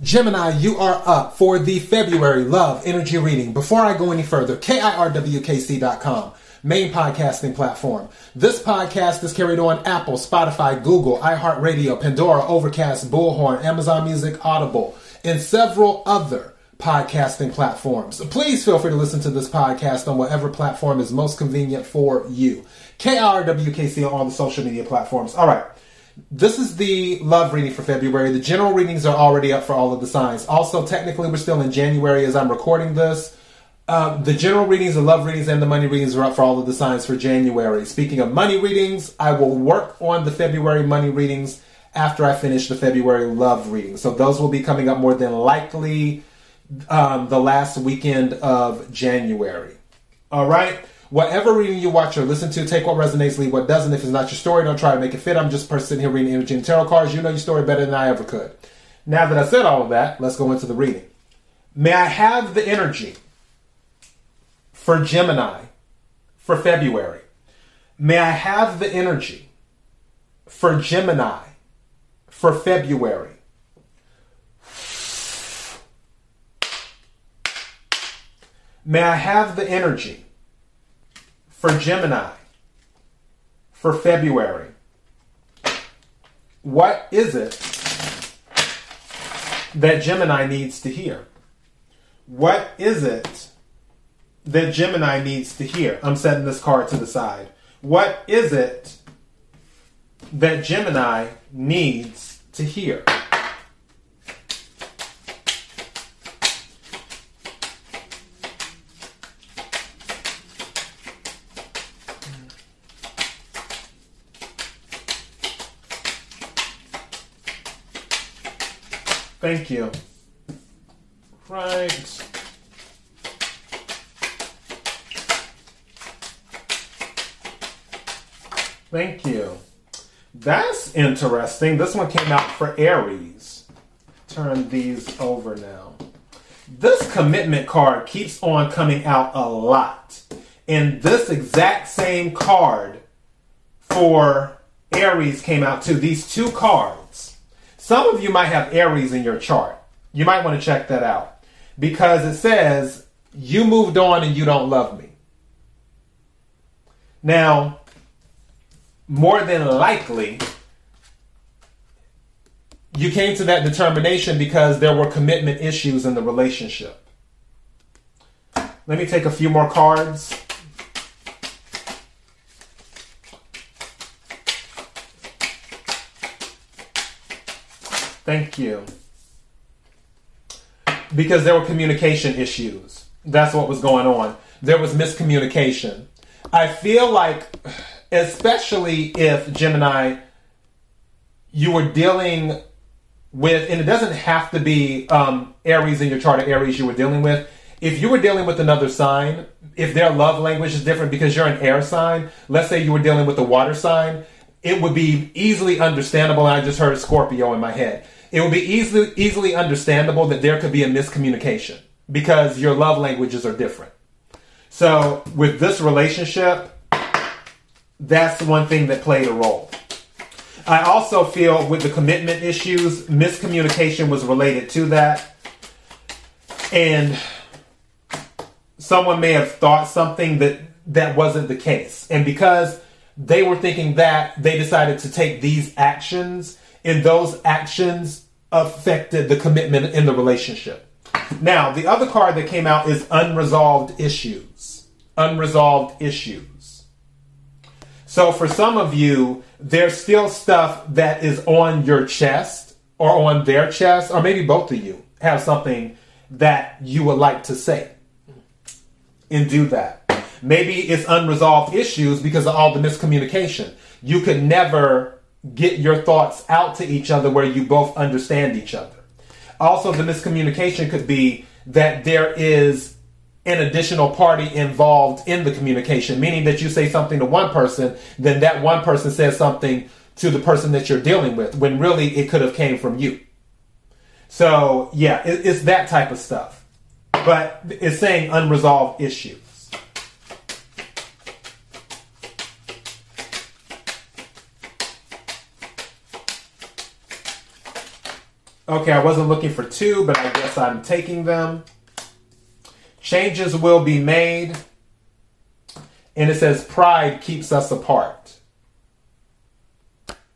Gemini, you are up for the February Love Energy Reading. Before I go any further, KIRWKC.com, main podcasting platform. This podcast is carried on Apple, Spotify, Google, iHeartRadio, Pandora, Overcast, Bullhorn, Amazon Music, Audible, and several other podcasting platforms. Please feel free to listen to this podcast on whatever platform is most convenient for you. KIRWKC on all the social media platforms. All right. This is the love reading for February. The general readings are already up for all of the signs. Also, technically, we're still in January as I'm recording this. Um, the general readings, the love readings, and the money readings are up for all of the signs for January. Speaking of money readings, I will work on the February money readings after I finish the February love reading. So those will be coming up more than likely um, the last weekend of January. All right. Whatever reading you watch or listen to, take what resonates, leave what doesn't. If it's not your story, don't try to make it fit. I'm just a person sitting here reading energy and tarot cards. You know your story better than I ever could. Now that I said all of that, let's go into the reading. May I have the energy for Gemini for February? May I have the energy for Gemini for February? May I have the energy for Gemini for February. What is it that Gemini needs to hear? What is it that Gemini needs to hear? I'm setting this card to the side. What is it that Gemini needs to hear? Thank you. Right. Thank you. That's interesting. This one came out for Aries. Turn these over now. This commitment card keeps on coming out a lot. And this exact same card for Aries came out too. These two cards some of you might have Aries in your chart. You might want to check that out because it says you moved on and you don't love me. Now, more than likely, you came to that determination because there were commitment issues in the relationship. Let me take a few more cards. Thank you. Because there were communication issues. That's what was going on. There was miscommunication. I feel like, especially if Gemini, you were dealing with, and it doesn't have to be um, Aries in your chart or Aries you were dealing with. If you were dealing with another sign, if their love language is different because you're an air sign, let's say you were dealing with a water sign, it would be easily understandable. I just heard Scorpio in my head it would be easily easily understandable that there could be a miscommunication because your love languages are different. So with this relationship, that's one thing that played a role. I also feel with the commitment issues, miscommunication was related to that. And someone may have thought something that that wasn't the case. And because they were thinking that, they decided to take these actions and those actions affected the commitment in the relationship. Now, the other card that came out is unresolved issues. Unresolved issues. So, for some of you, there's still stuff that is on your chest or on their chest, or maybe both of you have something that you would like to say and do that. Maybe it's unresolved issues because of all the miscommunication. You could never get your thoughts out to each other where you both understand each other. Also, the miscommunication could be that there is an additional party involved in the communication, meaning that you say something to one person, then that one person says something to the person that you're dealing with, when really it could have came from you. So yeah, it's that type of stuff. But it's saying unresolved issue. Okay, I wasn't looking for two, but I guess I'm taking them. Changes will be made. And it says pride keeps us apart.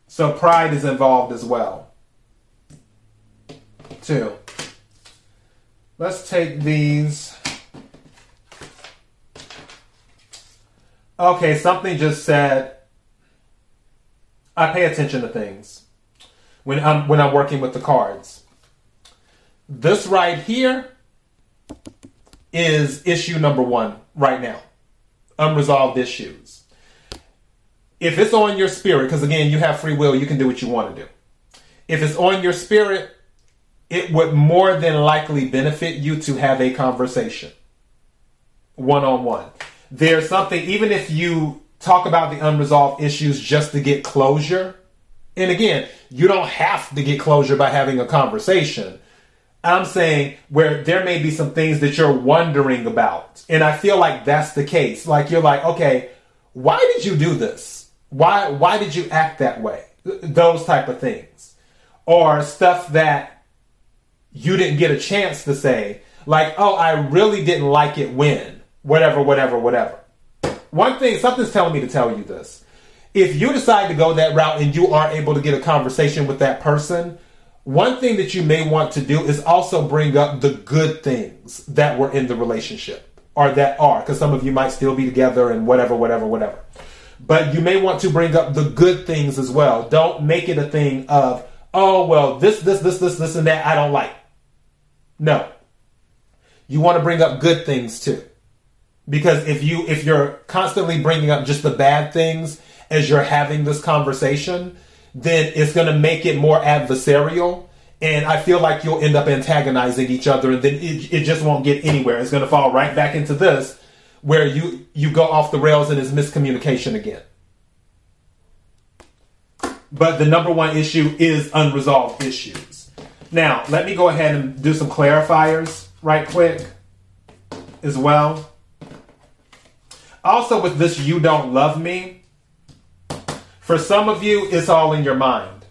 So pride is involved as well. Two. Let's take these. Okay, something just said I pay attention to things when I'm when I'm working with the cards. This right here is issue number 1 right now. Unresolved issues. If it's on your spirit because again, you have free will, you can do what you want to do. If it's on your spirit, it would more than likely benefit you to have a conversation one on one. There's something, even if you talk about the unresolved issues just to get closure, and again, you don't have to get closure by having a conversation. I'm saying where there may be some things that you're wondering about. And I feel like that's the case. Like you're like, okay, why did you do this? Why why did you act that way? Those type of things. Or stuff that you didn't get a chance to say, like, oh, I really didn't like it when, whatever, whatever, whatever. One thing, something's telling me to tell you this. If you decide to go that route and you are able to get a conversation with that person, one thing that you may want to do is also bring up the good things that were in the relationship or that are, because some of you might still be together and whatever, whatever, whatever. But you may want to bring up the good things as well. Don't make it a thing of, oh, well, this, this, this, this, this, and that I don't like. No. You want to bring up good things too. Because if you if you're constantly bringing up just the bad things as you're having this conversation, then it's going to make it more adversarial and I feel like you'll end up antagonizing each other and then it, it just won't get anywhere. It's going to fall right back into this where you you go off the rails and it's miscommunication again. But the number one issue is unresolved issues. Now, let me go ahead and do some clarifiers right quick as well. Also, with this, you don't love me. For some of you, it's all in your mind,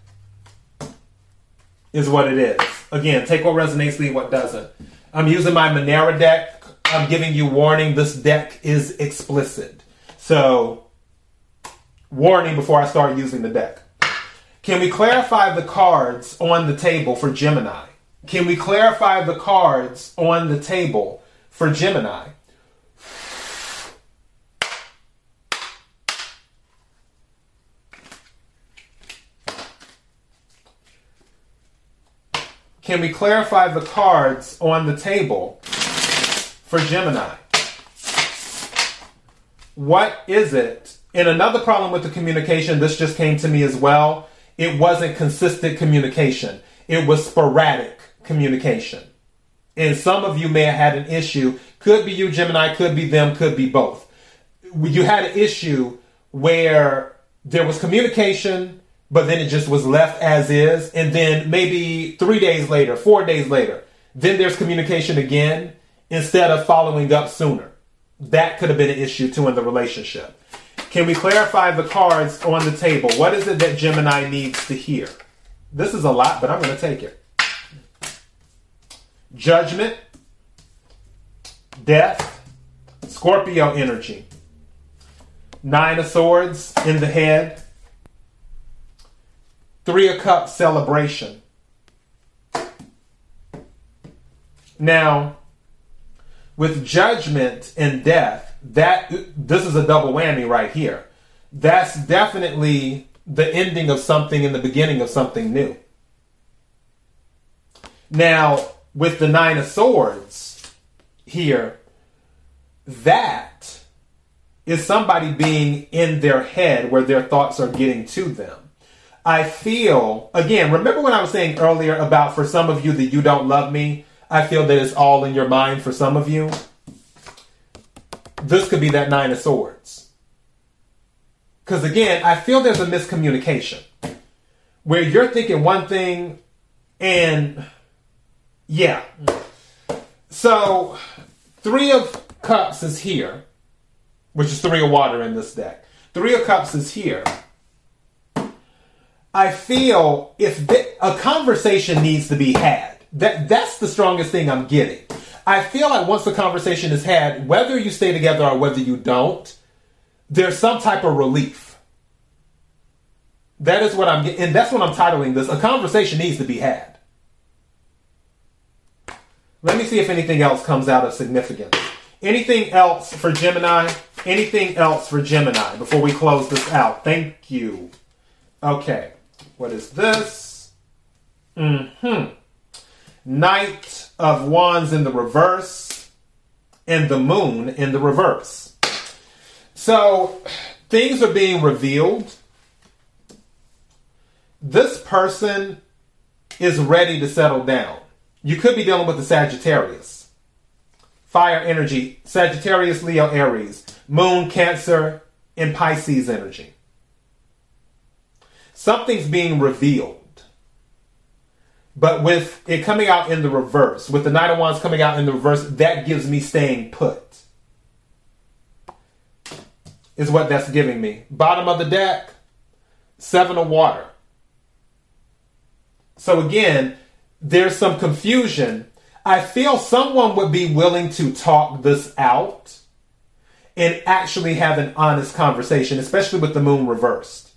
is what it is. Again, take what resonates, leave what doesn't. I'm using my Manara deck. I'm giving you warning. This deck is explicit. So, warning before I start using the deck. Can we clarify the cards on the table for Gemini? Can we clarify the cards on the table for Gemini? Can we clarify the cards on the table for Gemini? What is it? And another problem with the communication, this just came to me as well it wasn't consistent communication. It was sporadic communication. And some of you may have had an issue. Could be you, Gemini, could be them, could be both. You had an issue where there was communication, but then it just was left as is. And then maybe three days later, four days later, then there's communication again instead of following up sooner. That could have been an issue too in the relationship. Can we clarify the cards on the table? What is it that Gemini needs to hear? This is a lot, but I'm going to take it. Judgment, death, Scorpio energy, Nine of Swords in the head, Three of Cups celebration. Now, with judgment and death, that this is a double whammy right here. That's definitely the ending of something and the beginning of something new. Now, with the Nine of Swords here, that is somebody being in their head where their thoughts are getting to them. I feel, again, remember when I was saying earlier about for some of you that you don't love me? I feel that it's all in your mind for some of you this could be that Nine of Swords. Because again, I feel there's a miscommunication where you're thinking one thing and yeah. So, Three of Cups is here, which is Three of Water in this deck. Three of Cups is here. I feel if th- a conversation needs to be had, that that's the strongest thing I'm getting. I feel like once the conversation is had, whether you stay together or whether you don't, there's some type of relief. That is what I'm getting, and that's what I'm titling this. A conversation needs to be had. Let me see if anything else comes out of significance. Anything else for Gemini? Anything else for Gemini before we close this out? Thank you. Okay, what is this? Hmm. Knight of Wands in the reverse, and the Moon in the reverse. So things are being revealed. This person is ready to settle down. You could be dealing with the Sagittarius. Fire energy, Sagittarius, Leo, Aries, Moon, Cancer, and Pisces energy. Something's being revealed. But with it coming out in the reverse, with the Knight of Wands coming out in the reverse, that gives me staying put. Is what that's giving me. Bottom of the deck, Seven of Water. So again, there's some confusion. I feel someone would be willing to talk this out and actually have an honest conversation, especially with the moon reversed.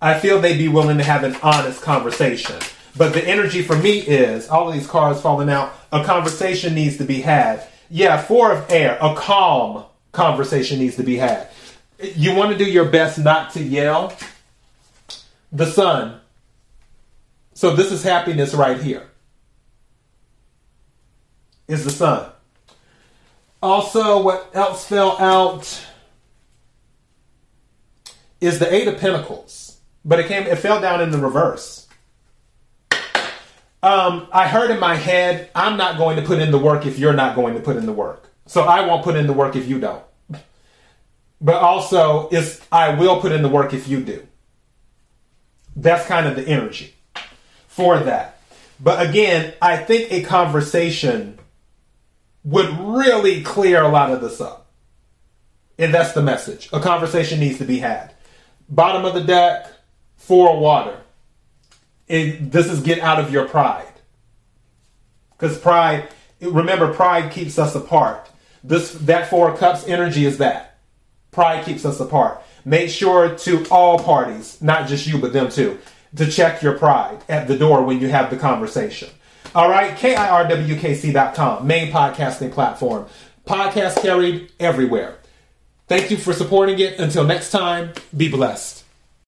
I feel they'd be willing to have an honest conversation. But the energy for me is all of these cards falling out. A conversation needs to be had. Yeah, four of air. A calm conversation needs to be had. You want to do your best not to yell. The sun. So this is happiness right here. Is the sun. Also, what else fell out is the Eight of Pentacles, but it came, it fell down in the reverse. Um, I heard in my head, I'm not going to put in the work if you're not going to put in the work. So I won't put in the work if you don't. But also, it's I will put in the work if you do. That's kind of the energy for that. But again, I think a conversation would really clear a lot of this up. And that's the message. A conversation needs to be had. Bottom of the deck, four water. It, this is get out of your pride. Because pride, remember, pride keeps us apart. This that four cups energy is that. Pride keeps us apart. Make sure to all parties, not just you, but them too, to check your pride at the door when you have the conversation. All right, KIRWKC.com, main podcasting platform. Podcast carried everywhere. Thank you for supporting it. Until next time, be blessed.